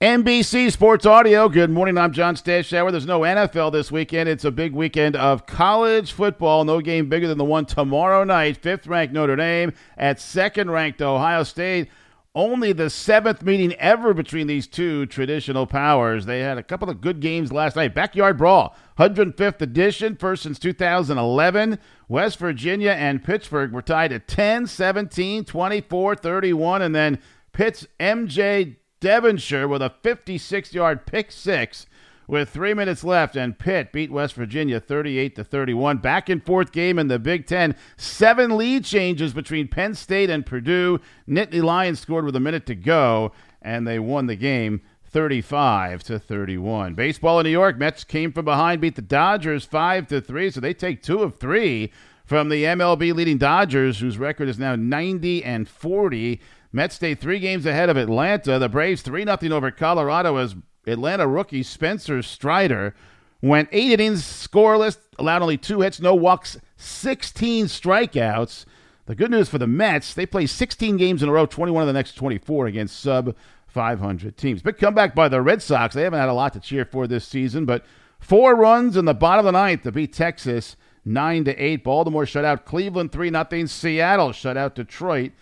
NBC Sports Audio. Good morning. I'm John Stashower. There's no NFL this weekend. It's a big weekend of college football. No game bigger than the one tomorrow night. Fifth ranked Notre Dame at second ranked Ohio State. Only the seventh meeting ever between these two traditional powers. They had a couple of good games last night. Backyard Brawl, 105th edition, first since 2011. West Virginia and Pittsburgh were tied at 10, 17, 24, 31, and then Pitt's MJ Devonshire with a 56 yard pick six with three minutes left, and Pitt beat West Virginia 38 to 31. Back and forth game in the Big Ten. Seven lead changes between Penn State and Purdue. Nittany Lions scored with a minute to go, and they won the game 35 to 31. Baseball in New York, Mets came from behind, beat the Dodgers 5 to 3, so they take two of three from the MLB leading Dodgers, whose record is now 90 and 40. Mets stay three games ahead of Atlanta. The Braves 3 0 over Colorado as Atlanta rookie Spencer Strider went eight innings scoreless, allowed only two hits, no walks, 16 strikeouts. The good news for the Mets, they play 16 games in a row, 21 of the next 24 against sub 500 teams. Big comeback by the Red Sox. They haven't had a lot to cheer for this season, but four runs in the bottom of the ninth to beat Texas 9 to 8. Baltimore shut out Cleveland 3 nothing. Seattle shut out Detroit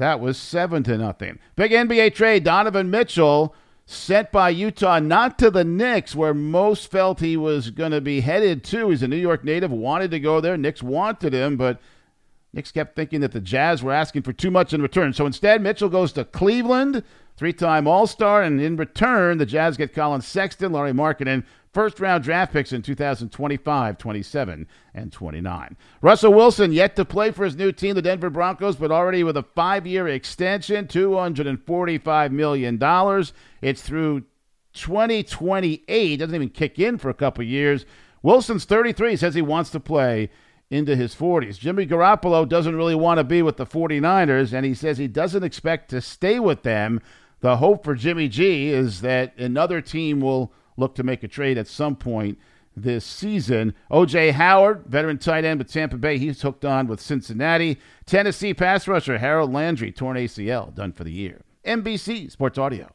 that was 7 to nothing. Big NBA trade Donovan Mitchell sent by Utah not to the Knicks where most felt he was going to be headed to. He's a New York native, wanted to go there. Knicks wanted him, but Knicks kept thinking that the Jazz were asking for too much in return. So instead, Mitchell goes to Cleveland, three time All Star, and in return, the Jazz get Collin Sexton, Lauri Markkanen, first round draft picks in 2025, 27, and 29. Russell Wilson yet to play for his new team, the Denver Broncos, but already with a five year extension, $245 million. It's through 2028. Doesn't even kick in for a couple years. Wilson's 33, says he wants to play into his 40s. Jimmy Garoppolo doesn't really want to be with the 49ers, and he says he doesn't expect to stay with them. The hope for Jimmy G is that another team will look to make a trade at some point this season. OJ Howard, veteran tight end with Tampa Bay, he's hooked on with Cincinnati. Tennessee pass rusher Harold Landry, torn ACL, done for the year. NBC Sports Audio.